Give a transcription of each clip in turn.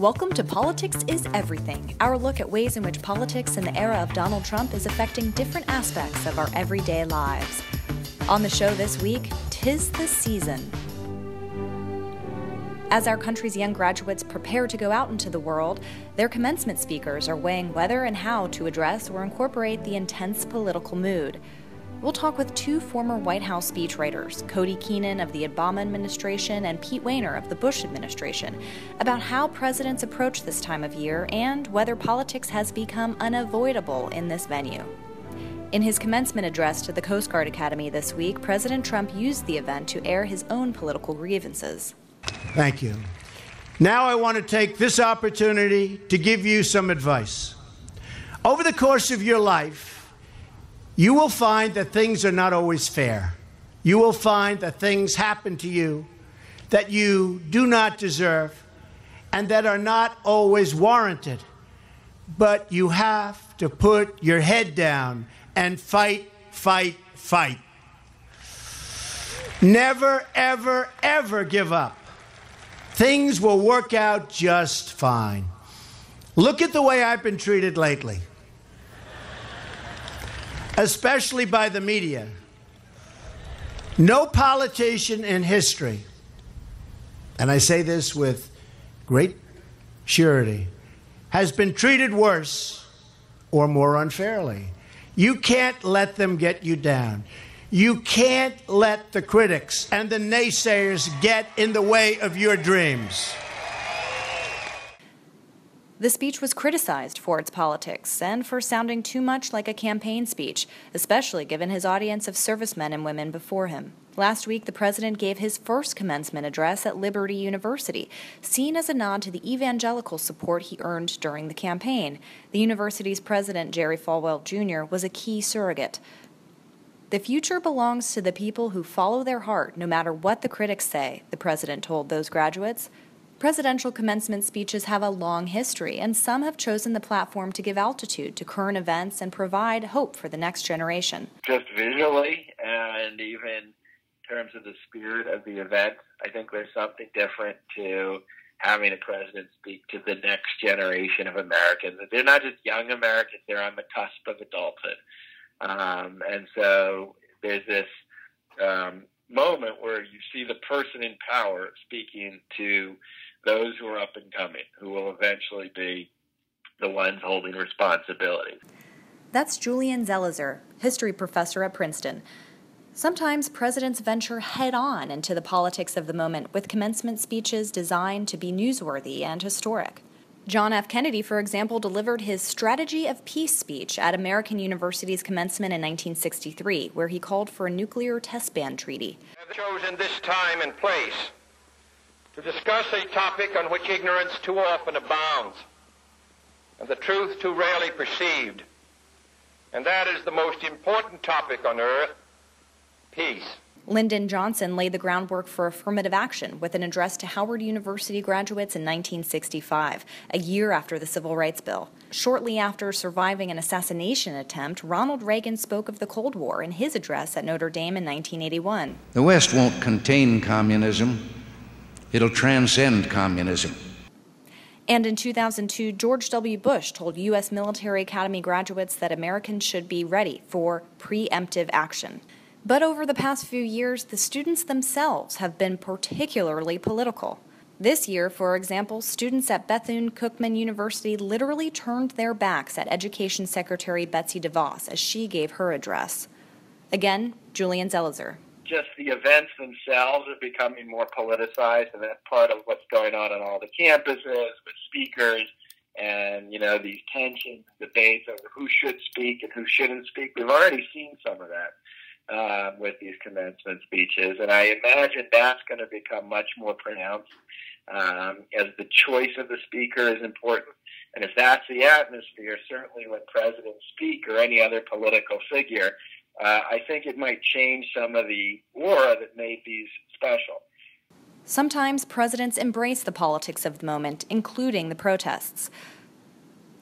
Welcome to Politics is Everything, our look at ways in which politics in the era of Donald Trump is affecting different aspects of our everyday lives. On the show this week, Tis the Season. As our country's young graduates prepare to go out into the world, their commencement speakers are weighing whether and how to address or incorporate the intense political mood. We'll talk with two former White House speechwriters, Cody Keenan of the Obama administration and Pete Wehner of the Bush administration, about how presidents approach this time of year and whether politics has become unavoidable in this venue. In his commencement address to the Coast Guard Academy this week, President Trump used the event to air his own political grievances. Thank you. Now I want to take this opportunity to give you some advice. Over the course of your life, you will find that things are not always fair. You will find that things happen to you that you do not deserve and that are not always warranted. But you have to put your head down and fight, fight, fight. Never, ever, ever give up. Things will work out just fine. Look at the way I've been treated lately especially by the media. No politician in history, and I say this with great surety, has been treated worse or more unfairly. You can't let them get you down. You can't let the critics and the naysayers get in the way of your dreams. The speech was criticized for its politics and for sounding too much like a campaign speech, especially given his audience of servicemen and women before him. Last week, the president gave his first commencement address at Liberty University, seen as a nod to the evangelical support he earned during the campaign. The university's president, Jerry Falwell Jr., was a key surrogate. The future belongs to the people who follow their heart, no matter what the critics say, the president told those graduates. Presidential commencement speeches have a long history, and some have chosen the platform to give altitude to current events and provide hope for the next generation. Just visually and even in terms of the spirit of the event, I think there's something different to having a president speak to the next generation of Americans. They're not just young Americans, they're on the cusp of adulthood. Um, and so there's this um, moment where you see the person in power speaking to those who are up and coming, who will eventually be the ones holding responsibility. That's Julian Zelizer, history professor at Princeton. Sometimes presidents venture head on into the politics of the moment with commencement speeches designed to be newsworthy and historic. John F. Kennedy, for example, delivered his Strategy of Peace speech at American University's commencement in 1963, where he called for a nuclear test ban treaty. Chosen this time and place to discuss a topic on which ignorance too often abounds and the truth too rarely perceived. And that is the most important topic on earth peace. Lyndon Johnson laid the groundwork for affirmative action with an address to Howard University graduates in 1965, a year after the Civil Rights Bill. Shortly after surviving an assassination attempt, Ronald Reagan spoke of the Cold War in his address at Notre Dame in 1981. The West won't contain communism, It'll transcend communism. And in 2002, George W. Bush told U.S. military academy graduates that Americans should be ready for preemptive action. But over the past few years, the students themselves have been particularly political. This year, for example, students at Bethune Cookman University literally turned their backs at Education Secretary Betsy DeVos as she gave her address. Again, Julian Zelizer just the events themselves are becoming more politicized, and that's part of what's going on on all the campuses with speakers and you know these tensions, debates over who should speak and who shouldn't speak. We've already seen some of that uh, with these commencement speeches, and I imagine that's going to become much more pronounced um, as the choice of the speaker is important. And if that's the atmosphere, certainly when presidents speak or any other political figure, uh, I think it might change some of the aura that made these special. Sometimes presidents embrace the politics of the moment, including the protests.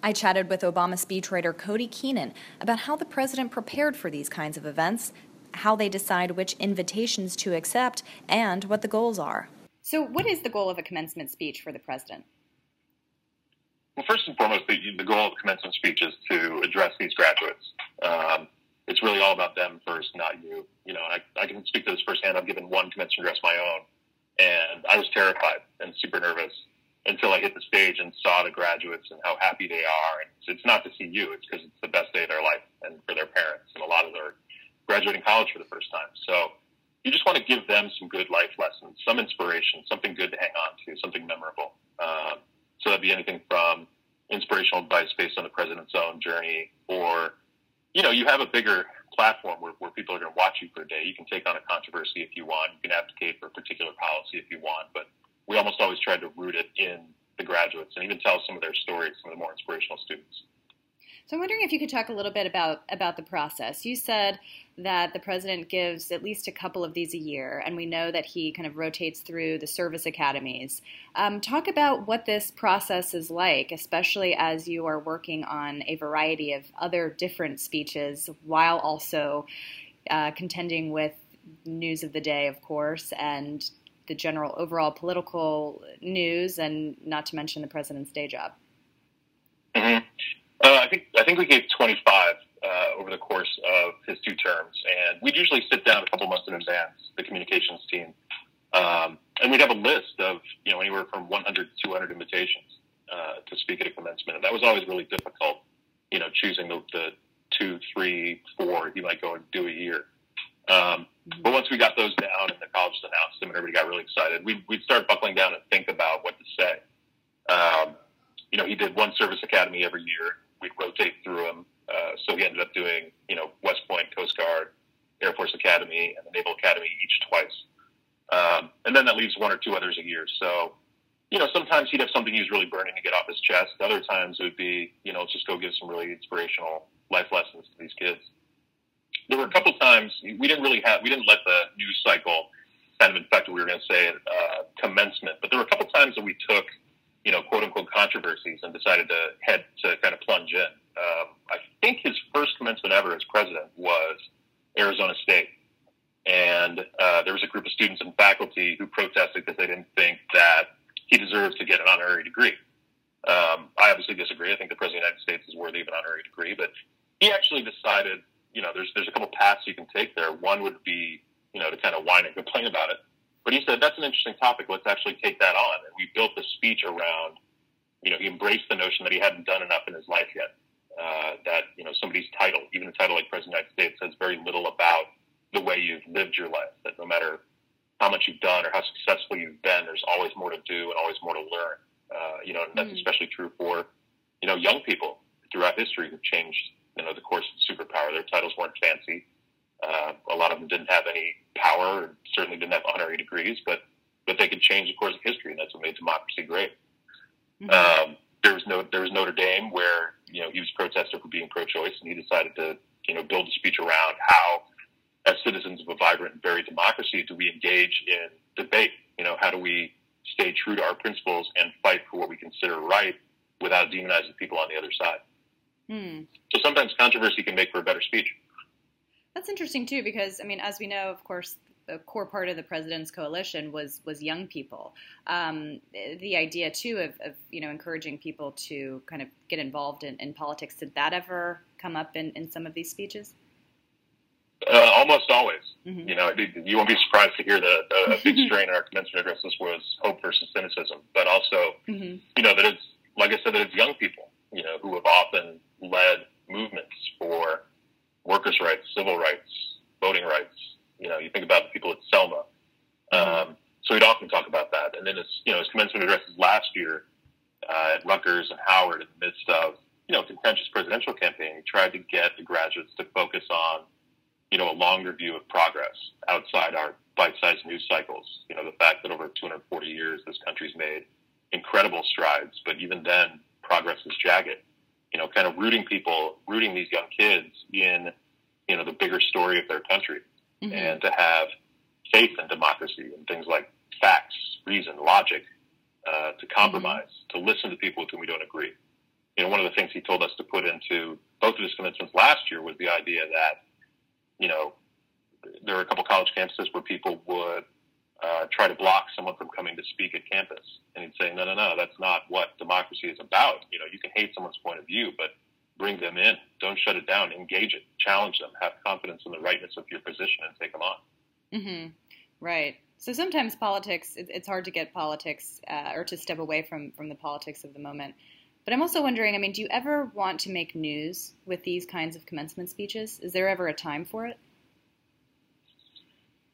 I chatted with Obama speechwriter Cody Keenan about how the president prepared for these kinds of events, how they decide which invitations to accept, and what the goals are. So, what is the goal of a commencement speech for the president? Well, first and foremost, the, the goal of commencement speech is to address these graduates. Um, it's really all about them first, not you. You know, I, I can speak to this firsthand. I've given one commencement address my own, and I was terrified and super nervous until I hit the stage and saw the graduates and how happy they are. And it's, it's not to see you; it's because it's the best day of their life and for their parents, and a lot of them are graduating college for the first time. So you just want to give them some good life lessons, some inspiration, something good to hang on to, something memorable. Um, so that'd be anything from inspirational advice based on the president's own journey, or you know, you have a bigger platform where, where people are going to watch you for a day. You can take on a controversy if you want. You can advocate for a particular policy if you want, but we almost always try to root it in the graduates and even tell some of their stories, some of the more inspirational students. So I'm wondering if you could talk a little bit about about the process. You said that the president gives at least a couple of these a year, and we know that he kind of rotates through the service academies. Um, talk about what this process is like, especially as you are working on a variety of other different speeches while also uh, contending with news of the day, of course, and the general overall political news, and not to mention the president's day job. Uh, I think I think we gave 25 uh, over the course of his two terms, and we'd usually sit down a couple months in advance, the communications team, um, and we'd have a list of you know anywhere from 100 to 200 invitations uh, to speak at a commencement, and that was always really difficult. You know, choosing the, the two, three, four he might go and do a year. Um, but once we got those down and the colleges announced them and everybody got really excited, we'd, we'd start buckling down and think about what to say. Um, you know, he did one service academy every year. We'd rotate through them. Uh, so he ended up doing, you know, West Point, Coast Guard, Air Force Academy, and the Naval Academy each twice. Um, and then that leaves one or two others a year. So, you know, sometimes he'd have something he was really burning to get off his chest. Other times it would be, you know, just go give some really inspirational life lessons to these kids there were a couple times we didn't really have we didn't let the news cycle kind of infect what we were going to say uh, commencement, but there were a couple times that we took you know quote unquote controversies and decided to head to kind of plunge in. Um, I think his first commencement ever as president was Arizona State. And uh, there was a group of students and faculty who protested because they didn't think that he deserved to get an honorary degree. Um, I obviously disagree. I think the President of the United States is worthy of an honorary degree, but he actually decided you know, there's there's a couple paths you can take there. One would be, you know, to kind of whine and complain about it. But he said that's an interesting topic. Let's actually take that on. And we built a speech around, you know, he embraced the notion that he hadn't done enough in his life yet. Uh, that you know somebody's title, even a title like President of the United States, says very little about the way you've lived your life. That no matter how much you've done or how successful you've been, there's always more to do and always more to learn. Uh, you know, and that's mm. especially true for you know young people throughout history who've changed you know, the course of superpower. Their titles weren't fancy. Uh, a lot of them didn't have any power, certainly didn't have honorary degrees, but but they could change the course of history, and that's what made democracy great. Mm-hmm. Um, there was no there was Notre Dame where you know he was protester for being pro-choice, and he decided to you know build a speech around how, as citizens of a vibrant and varied democracy, do we engage in debate? You know, how do we stay true to our principles and fight for what we consider right without demonizing people on the other side? Hmm. So sometimes controversy can make for a better speech. That's interesting too, because I mean, as we know, of course, the core part of the president's coalition was was young people. Um, the idea too of, of, you know encouraging people to kind of get involved in, in politics did that ever come up in, in some of these speeches? Uh, almost always. Mm-hmm. You know, you won't be surprised to hear that a big strain in our commencement addresses was hope versus cynicism, but also, mm-hmm. you know, that it's like I said, that it's young people, you know, who have often led movements for workers' rights, civil rights, voting rights. You know, you think about the people at Selma. Um, so we'd often talk about that. And then his, you know, his commencement addresses last year uh, at Rutgers and Howard in the midst of, you know, contentious presidential campaign, he tried to get the graduates to focus on, you know, a longer view of progress outside our bite-sized news cycles. You know, the fact that over 240 years this country's made incredible strides, but even then progress is jagged you know, kind of rooting people, rooting these young kids in, you know, the bigger story of their country mm-hmm. and to have faith in democracy and things like facts, reason, logic, uh, to compromise, mm-hmm. to listen to people with whom we don't agree. You know, one of the things he told us to put into both of his commencements last year was the idea that, you know, there are a couple college campuses where people would uh, try to block someone from coming to speak at campus. And he'd say, no, no, no, that's not what democracy is about. You know, you can hate someone's point of view, but bring them in. Don't shut it down. Engage it. Challenge them. Have confidence in the rightness of your position and take them on. Mm-hmm. Right. So sometimes politics, it's hard to get politics uh, or to step away from, from the politics of the moment. But I'm also wondering, I mean, do you ever want to make news with these kinds of commencement speeches? Is there ever a time for it?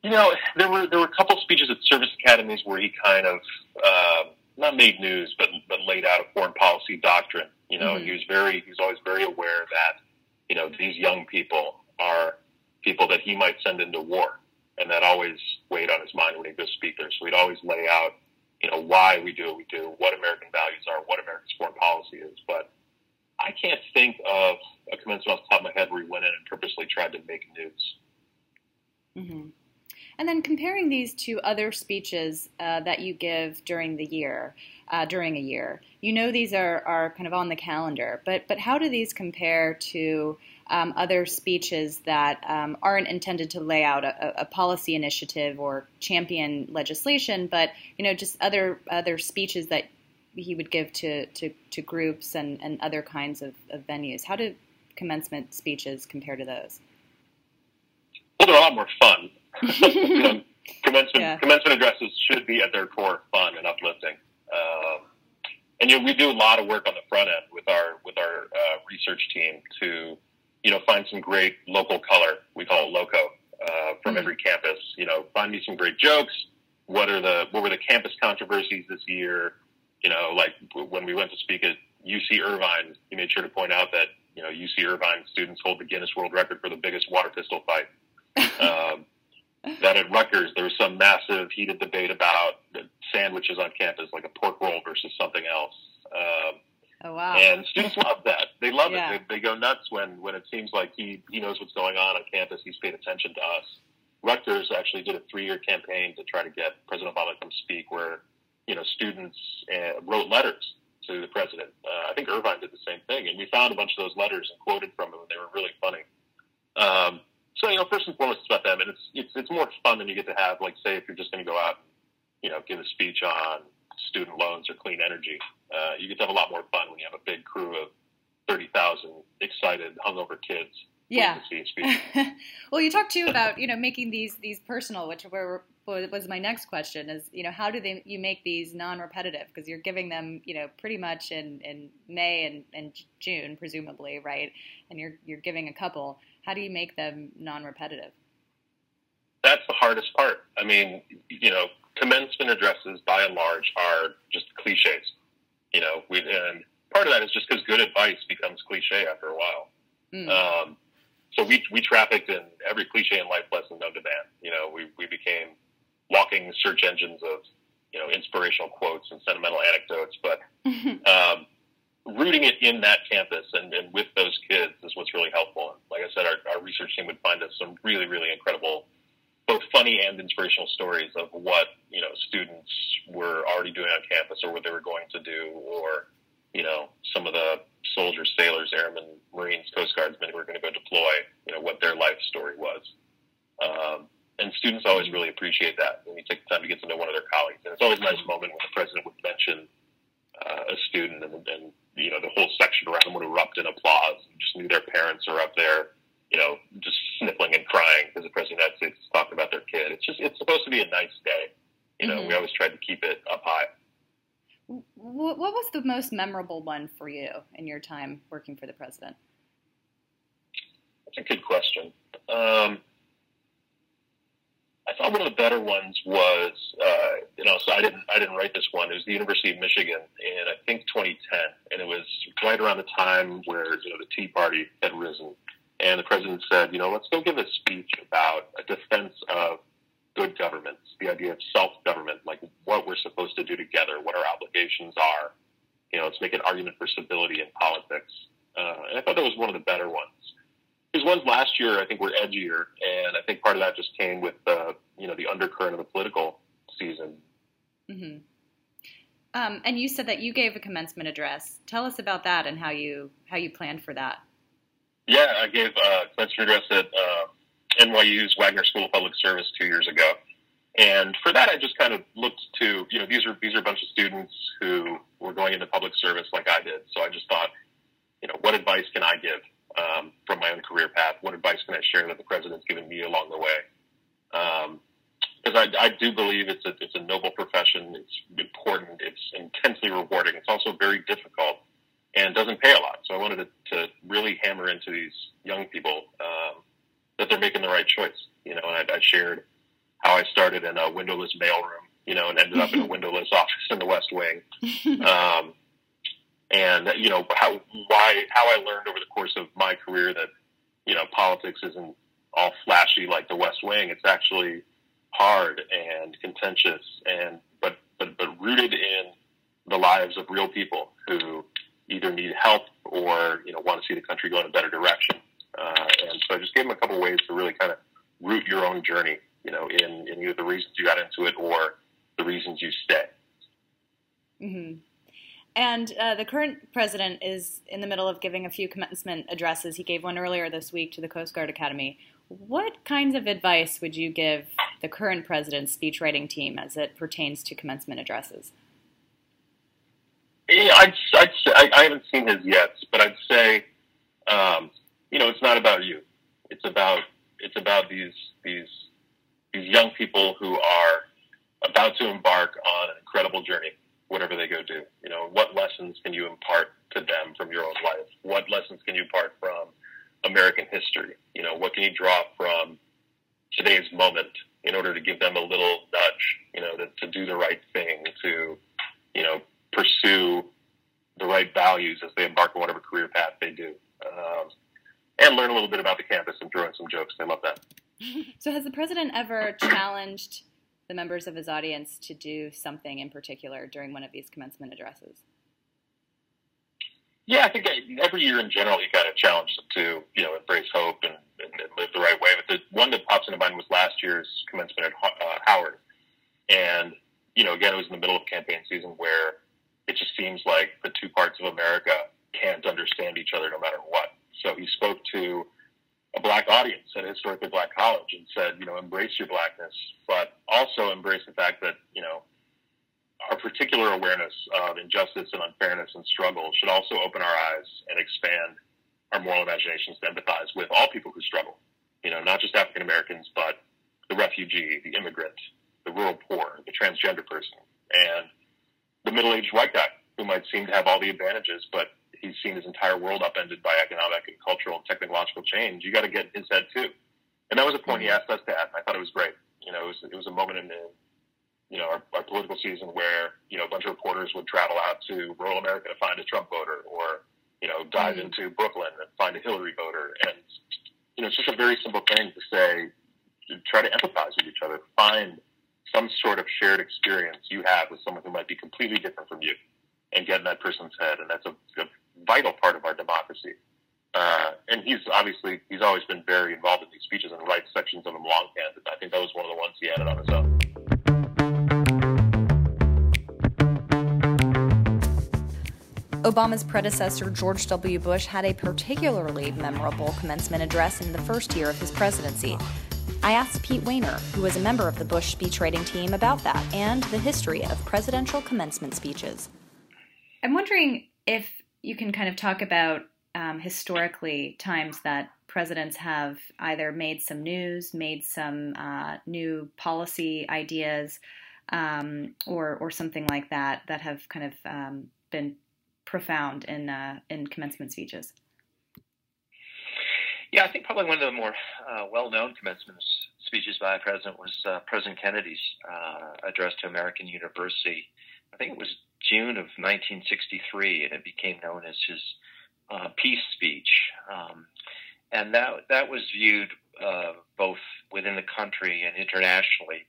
You know, there were there were a couple speeches at service academies where he kind of uh, not made news, but but laid out a foreign policy doctrine. You know, mm-hmm. he was very he was always very aware that you know these young people are people that he might send into war, and that always weighed on his mind when he was a speaker. So he'd always lay out you know why we do what we do, what American values are, what America's foreign policy is. But I can't think of a commencement off the top of my head where he went in and purposely tried to make news. Mm-hmm. And then comparing these to other speeches uh, that you give during the year, uh, during a year, you know these are, are kind of on the calendar, but but how do these compare to um, other speeches that um, aren't intended to lay out a, a, policy initiative or champion legislation, but you know just other other speeches that he would give to to, to groups and, and other kinds of, of venues? How do commencement speeches compare to those? Well, they're a lot more fun commencement yeah. commencement addresses should be at their core fun and uplifting. Um, and you know, we do a lot of work on the front end with our with our uh, research team to you know find some great local color. We call it loco uh, from mm-hmm. every campus. You know, find me some great jokes. What are the what were the campus controversies this year? You know, like when we went to speak at UC Irvine, he made sure to point out that you know UC Irvine students hold the Guinness World Record for the biggest water pistol fight. um, that at Rutgers there was some massive heated debate about sandwiches on campus, like a pork roll versus something else. Um, oh wow! And students love that. They love yeah. it. They, they go nuts when when it seems like he he knows what's going on on campus. He's paid attention to us. Rutgers actually did a three-year campaign to try to get President Obama to come speak, where you know students uh, wrote letters to the president. Uh, I think Irvine did the same thing, and we found a bunch of those letters and quoted from them, and they were really funny. Um, so you know, first and foremost, it's about them, and it's it's it's more fun than you get to have. Like, say, if you're just going to go out, and, you know, give a speech on student loans or clean energy, uh, you get to have a lot more fun when you have a big crew of thirty thousand excited, hungover kids. Yeah. well, you talked too about you know making these these personal, which were was my next question is you know how do they you make these non-repetitive because you're giving them you know pretty much in in May and, and June presumably right and you're you're giving a couple how do you make them non-repetitive? That's the hardest part. I mean, you know, commencement addresses by and large are just cliches. You know, we, and part of that is just because good advice becomes cliche after a while. Mm. Um, so we we trafficked in every cliche and life lesson known to man. You know, we we became walking search engines of you know inspirational quotes and sentimental anecdotes. But um, rooting it in that campus and, and with those kids is what's really helpful. And like I said, our, our research team would find us some really, really incredible, both funny and inspirational stories of what, you know, students were already doing on campus or what they were going to do or, you know, some of the soldiers, sailors, airmen, Marines, Coast Guardsmen who were going to go deploy, you know, what their life story was. Um, and students always really appreciate that when you take the time to get to know one of their colleagues. And it's always a nice moment when the president would mention uh, a student and, and you know, the whole section around them would erupt in applause. You just knew their parents are up there, you know, just sniffling and crying because the president of the United States is talking about their kid. It's just, it's supposed to be a nice day. You know, mm-hmm. we always tried to keep it up high. What was the most memorable one for you in your time working for the president? That's a good question. Um, I thought one of the better ones was, uh, you know, so I didn't, I didn't write this one. It was the University of Michigan in I think 2010, and it was right around the time where you know the Tea Party had risen, and the president said, you know, let's go give a speech about a defense of good governments, the idea of self-government, like what we're supposed to do together, what our obligations are. You know, let's make an argument for stability in politics. Uh, and I thought that was one of the better ones his ones last year, I think, were edgier, and I think part of that just came with the you know the undercurrent of the political season. Mm-hmm. Um, and you said that you gave a commencement address. Tell us about that and how you how you planned for that. Yeah, I gave a commencement address at uh, NYU's Wagner School of Public Service two years ago, and And for that, I just kind of looked to, you know, these are these are a bunch of students who were going into public service like I did. So I just thought, you know, what advice can I give um, from my own career path? What advice can I share that the president's given me along the way? Because um, I, I do believe it's a it's a noble profession. It's important. It's intensely rewarding. It's also very difficult and doesn't pay a lot. So I wanted to, to really hammer into these young people um, that they're making the right choice. You know, and I, I shared how I started in a windowless mailroom, you know, and ended up in a windowless office in the West Wing. Um, and you know how why how I learned over the course of my career that you know politics isn't all flashy like the West Wing. It's actually hard and contentious, and but but but rooted in the lives of real people who either need help or you know want to see the country go in a better direction. Uh, and so I just gave them a couple ways to really kind of root your own journey, you know, in, in either the reasons you got into it or the reasons you stay. Mm-hmm. And uh, the current president is in the middle of giving a few commencement addresses. He gave one earlier this week to the Coast Guard Academy. What kinds of advice would you give the current president's speechwriting team as it pertains to commencement addresses? Yeah, I'd, I'd say, I, I haven't seen his yet, but I'd say, um, you know, it's not about you. It's about it's about these these these young people who are about to embark on an incredible journey, whatever they go do. You know, what lessons can you impart to them from your own life? What lessons can you impart from American history? You know, what can you draw from today's moment in order to give them a little nudge? You know, to, to do the right thing, to you know, pursue the right values as they embark on whatever career path they do. Um, and learn a little bit about the campus and throw in some jokes. They love that. So, has the president ever challenged the members of his audience to do something in particular during one of these commencement addresses? Yeah, I think every year in general, he kind of challenged them to, you know, embrace hope and, and, and live the right way. But the one that pops into mind was last year's commencement at uh, Howard. And, you know, again, it was in the middle of campaign season where it just seems like the two parts of America can't understand each other no matter what. So he spoke to a black audience at a historically black college and said, you know, embrace your blackness, but also embrace the fact that, you know, our particular awareness of injustice and unfairness and struggle should also open our eyes and expand our moral imaginations to empathize with all people who struggle. You know, not just African Americans, but the refugee, the immigrant, the rural poor, the transgender person, and the middle-aged white guy who might seem to have all the advantages, but he's seen his entire world upended by economic and cultural and technological change. You got to get his head too. And that was a point he asked us to add. I thought it was great. You know, it was, it was a moment in the, you know, our, our political season where, you know, a bunch of reporters would travel out to rural America to find a Trump voter or, you know, dive mm-hmm. into Brooklyn and find a Hillary voter. And, you know, it's just a very simple thing to say, to try to empathize with each other, find some sort of shared experience you have with someone who might be completely different from you and get in that person's head. And that's a, a vital part of our democracy. Uh, and he's obviously he's always been very involved in these speeches and writes sections of them longhand. I think that was one of the ones he added on his own. Obama's predecessor, George W. Bush, had a particularly memorable commencement address in the first year of his presidency. I asked Pete Wehner, who was a member of the Bush speechwriting team, about that and the history of presidential commencement speeches. I'm wondering if you can kind of talk about um, historically times that presidents have either made some news, made some uh, new policy ideas, um, or or something like that that have kind of um, been profound in uh, in commencement speeches. Yeah, I think probably one of the more uh, well-known commencement speeches by a president was uh, President Kennedy's uh, address to American University. I think it was June of 1963, and it became known as his uh, peace speech. Um, and that that was viewed uh, both within the country and internationally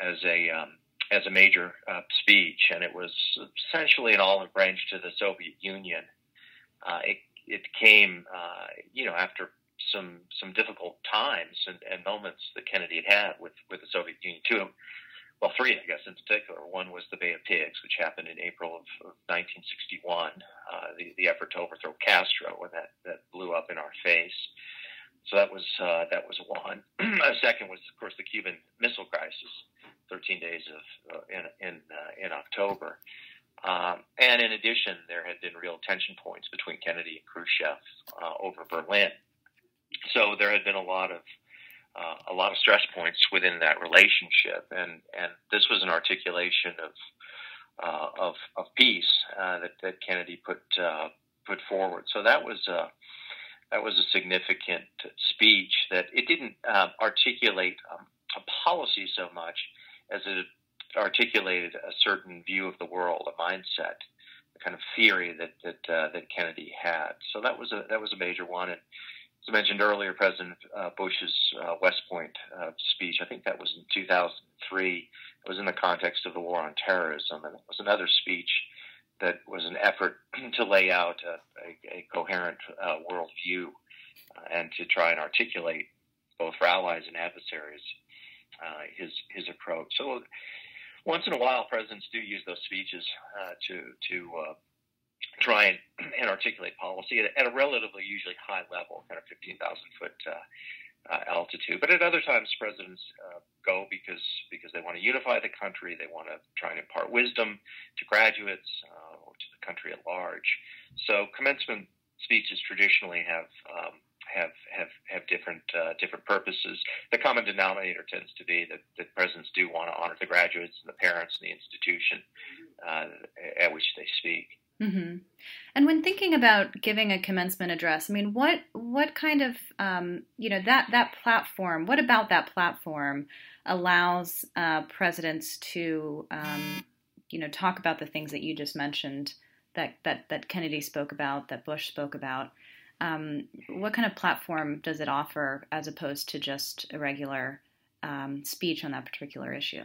as a um, as a major uh, speech, and it was essentially an olive branch to the Soviet Union. Uh, it it came, you know, after some some difficult times and, and moments that Kennedy had had with with the Soviet Union. Two well, three, I guess, in particular. One was the Bay of Pigs, which happened in April of, of 1961, uh, the, the effort to overthrow Castro, when that, that blew up in our face. so that was uh, that was one. second was, of course, the Cuban Missile Crisis, 13 days of uh, in in uh, in October. Um, and in addition, there had been real tension points between Kennedy and Khrushchev uh, over Berlin. So there had been a lot of uh, a lot of stress points within that relationship, and and this was an articulation of uh, of, of peace uh, that, that Kennedy put uh, put forward. So that was a that was a significant speech. That it didn't uh, articulate um, a policy so much as it articulated a certain view of the world, a mindset, a kind of theory that that uh, that Kennedy had. So that was a that was a major one. And as mentioned earlier, President uh, Bush's uh, West Point uh, speech, I think that was in 2003. It was in the context of the war on terrorism, and it was another speech that was an effort to lay out a, a, a coherent uh, worldview uh, and to try and articulate both for allies and adversaries uh, his his approach. So once in a while, presidents do use those speeches to to try and, and articulate policy at, at, a relatively usually high level, kind of 15,000 foot uh, uh, altitude. But at other times, presidents uh, go because because they want to unify the country, they want to try and impart wisdom to graduates uh, or to the country at large. So commencement speeches traditionally have um, have have have different uh, different purposes. The common denominator tends to be that, that presidents do want to honor the graduates and the parents and the institution uh, at which they speak. Mm-hmm. And when thinking about giving a commencement address, I mean, what what kind of um, you know that that platform? What about that platform allows uh, presidents to um, you know talk about the things that you just mentioned that that that Kennedy spoke about, that Bush spoke about? Um, what kind of platform does it offer as opposed to just a regular um, speech on that particular issue?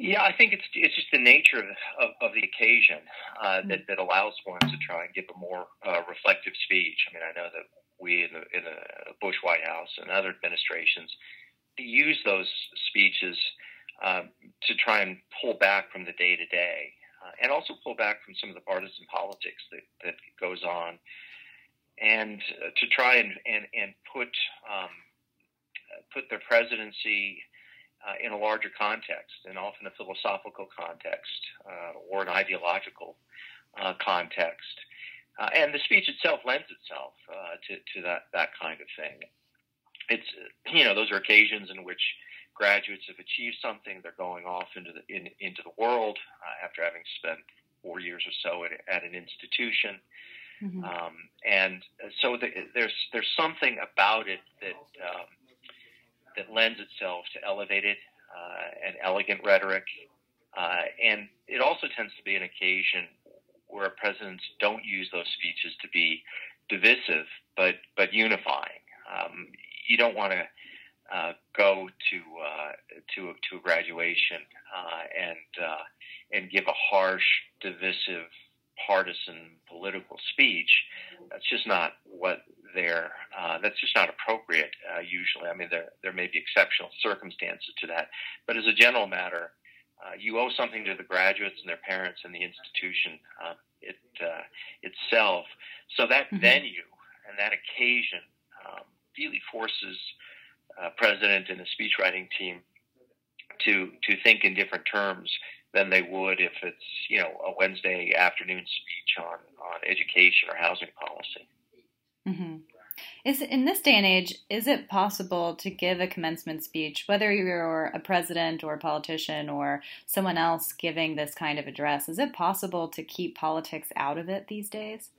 Yeah, I think it's it's just the nature of, of, of the occasion uh, that, that allows one to try and give a more uh, reflective speech. I mean, I know that we in the, in the Bush White House and other administrations use those speeches um, to try and pull back from the day to day and also pull back from some of the partisan politics that, that goes on, and uh, to try and and, and put um, put their presidency uh, in a larger context, and often a philosophical context uh, or an ideological uh, context. Uh, and the speech itself lends itself to, to that, that kind of thing. It's, you know, those are occasions in which graduates have achieved something. They're going off into the in, into the world uh, after having spent four years or so at, at an institution. Mm-hmm. Um, and so the, there's there's something about it that um, that lends itself to elevated uh, and elegant rhetoric, uh, and it also tends to be an occasion where presidents don't use those speeches to be divisive, but but unifying. Um, you don't want to uh, go to uh, to to a graduation uh, and uh, and give a harsh, divisive, partisan political speech. That's just not what they're. Uh, that's just not appropriate. usually, I mean, there there may be exceptional circumstances to that, but as a general matter, you owe something to the graduates and their parents and the institution it itself. So that mm-hmm. venue and that occasion um, really forces uh, president and the speechwriting team to to think in different terms than they would if it's you know a Wednesday afternoon speech on on education or housing policy. Mm-hmm. Is in this day and age, is it possible to give a commencement speech, whether you're a president or a politician or someone else giving this kind of address? Is it possible to keep politics out of it these days?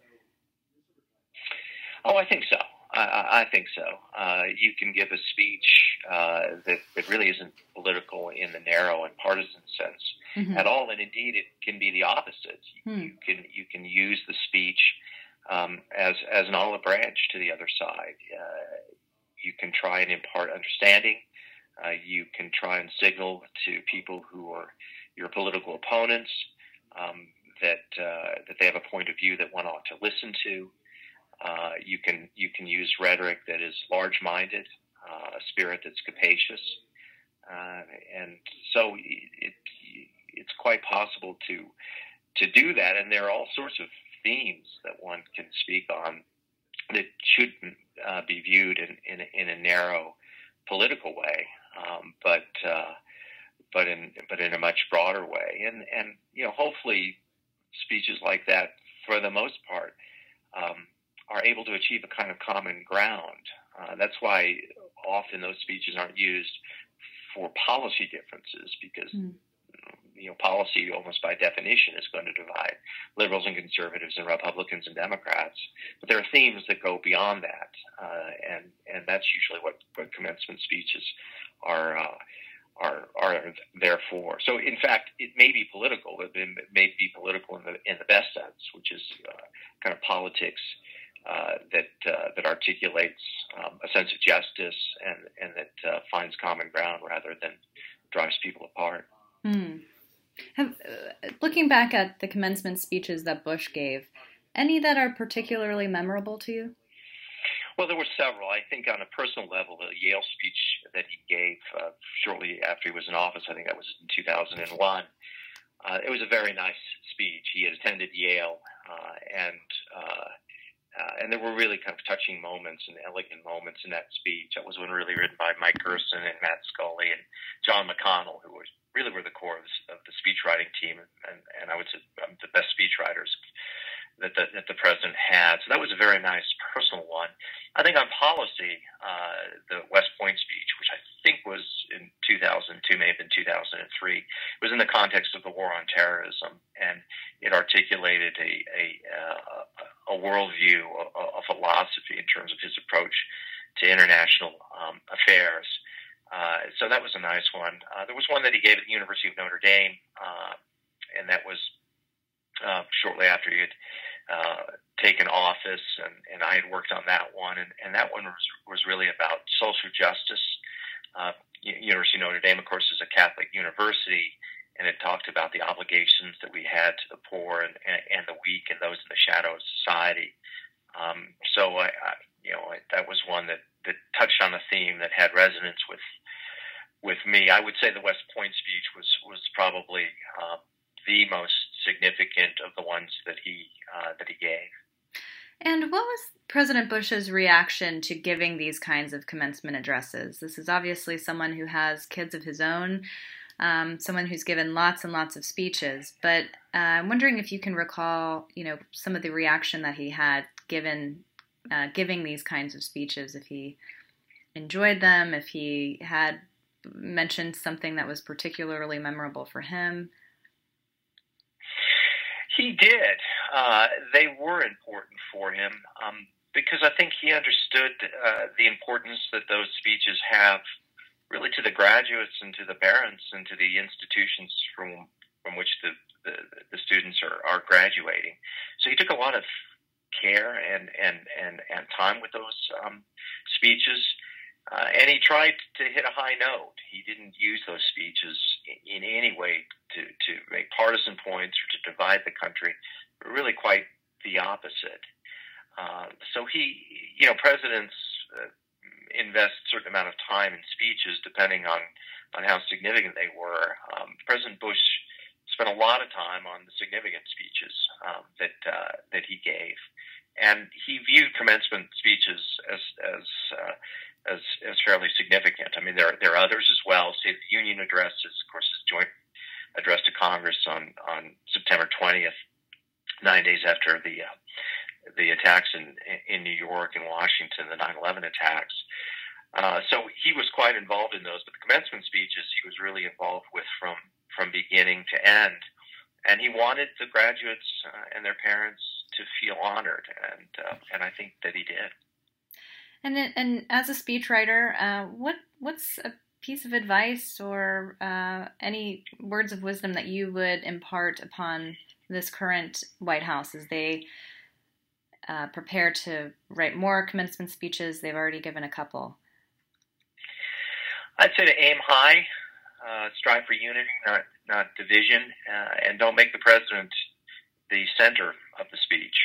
Oh, I think so. I, I think so. Uh, you can give a speech uh, that, that really isn't political in the narrow and partisan sense mm-hmm. at all, and indeed it can be the opposite. Hmm. You can you can use the speech um, as as an olive branch to the other side. Uh, you can try and impart understanding. Uh, you can try and signal to people who are your political opponents um, that uh, that they have a point of view that one ought to listen to. Uh, you can you can use rhetoric that is large-minded, uh, a spirit that's capacious, uh, and so it, it's quite possible to to do that. And there are all sorts of themes that one can speak on that shouldn't uh, be viewed in, in, in a narrow political way, um, but uh, but in but in a much broader way. And and you know, hopefully, speeches like that, for the most part, um, are able to achieve a kind of common ground. Uh, that's why often those speeches aren't used for policy differences because. Mm. You know, policy almost by definition is going to divide liberals and conservatives and Republicans and Democrats. But there are themes that go beyond that, uh, and and that's usually what, what commencement speeches are uh, are are there for. So, in fact, it may be political. but It may be political in the in the best sense, which is uh, kind of politics uh, that uh, that articulates um, a sense of justice and and that uh, finds common ground rather than drives people apart. Mm. Have, uh, looking back at the commencement speeches that Bush gave, any that are particularly memorable to you? Well, there were several. I think on a personal level, the Yale speech that he gave uh, shortly after he was in office, I think that was in 2001, uh, it was a very nice speech. He had attended Yale, uh, and uh, uh, and there were really kind of touching moments and elegant moments in that speech. That was one really written by Mike Gerson and Matt Scully and John McConnell, who really were the core of the writing team, and, and I would say um, the best speech writers that the, that the president had. So that was a very nice personal one. I think on policy, uh, the West Point speech, which I think was in 2002, may have been 2003, was in the context of the war on terrorism, and it articulated a a, uh, a worldview, a, a philosophy in terms of his approach to international um, affairs. Uh, so that was a nice one. Uh, there was one that he gave at the University of Notre Dame, uh, and that was uh, shortly after he had uh, taken office, and, and I had worked on that one, and, and that one was, was really about social justice. Uh, University of Notre Dame, of course, is a Catholic university, and it talked about the obligations that we had to the poor and, and, and the weak and those in the shadow of society. Um, so I, I, you know, I, that was one that, that touched on a theme that had resonance with with me. I would say the West Point speech was was probably uh, the most significant of the ones that he uh, that he gave. And what was President Bush's reaction to giving these kinds of commencement addresses? This is obviously someone who has kids of his own, um, someone who's given lots and lots of speeches. But uh, I'm wondering if you can recall, you know, some of the reaction that he had given uh, giving these kinds of speeches. If he enjoyed them, if he had mentioned something that was particularly memorable for him. He did. Uh, they were important for him um, because I think he understood uh, the importance that those speeches have really to the graduates and to the parents and to the institutions from from which the, the, the students are, are graduating. So he took a lot of care and, and, and, and time with those um, speeches. Uh, and he tried to hit a high note. He didn't use those speeches in, any way to, to make partisan points or to divide the country, but really quite the opposite. Uh, so he, you know, presidents uh, invest a certain amount of time in speeches depending on, on how significant they were. Um, President Bush spent a lot of time on the significant speeches um, that uh, that he gave, and he viewed commencement speeches as as uh, as, as fairly significant. I mean, there, there are others as well. Of the Union address is, of course, his joint address to Congress on, on September 20th, nine days after the uh, the attacks in in New York and Washington, the 9/11 attacks. Uh, so he was quite involved in those. But the commencement speeches, he was really involved with from from beginning to end, and he wanted the graduates uh, and their parents to feel honored, and uh, and I think that he did. And and as a speechwriter, uh, what what's a piece of advice or uh, any words of wisdom that you would impart upon this current White House as they uh, prepare to write more commencement speeches? They've already given a couple. I'd say to aim high, uh, strive for unity, not not division, uh, and don't make the president the center of the speech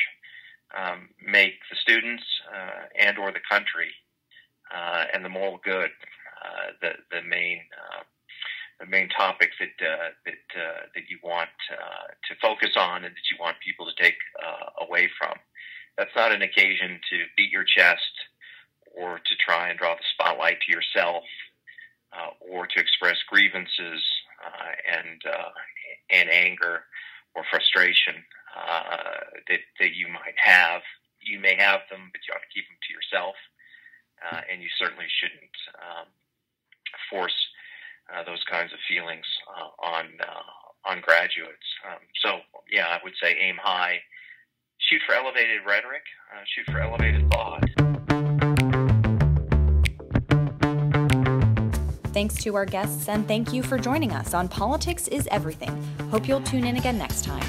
um, make the students uh, and or the country uh, and the moral good uh, the the main uh, the main topic that uh, that uh, that you want to focus on and that you want people to take away from. that's not an occasion to beat your chest or to try and draw the spotlight to yourself uh, or to express grievances uh, and uh, and anger or frustration uh, that that you might have. You may have them, but you ought to keep them to yourself, uh, and you certainly shouldn't um, force uh, those kinds of feelings on on graduates. Um, so, yeah, I would say aim high, shoot for elevated rhetoric, shoot for elevated thought. Thanks to our guests, and thank you for joining us on Politics is Everything. Hope you'll tune in again next time.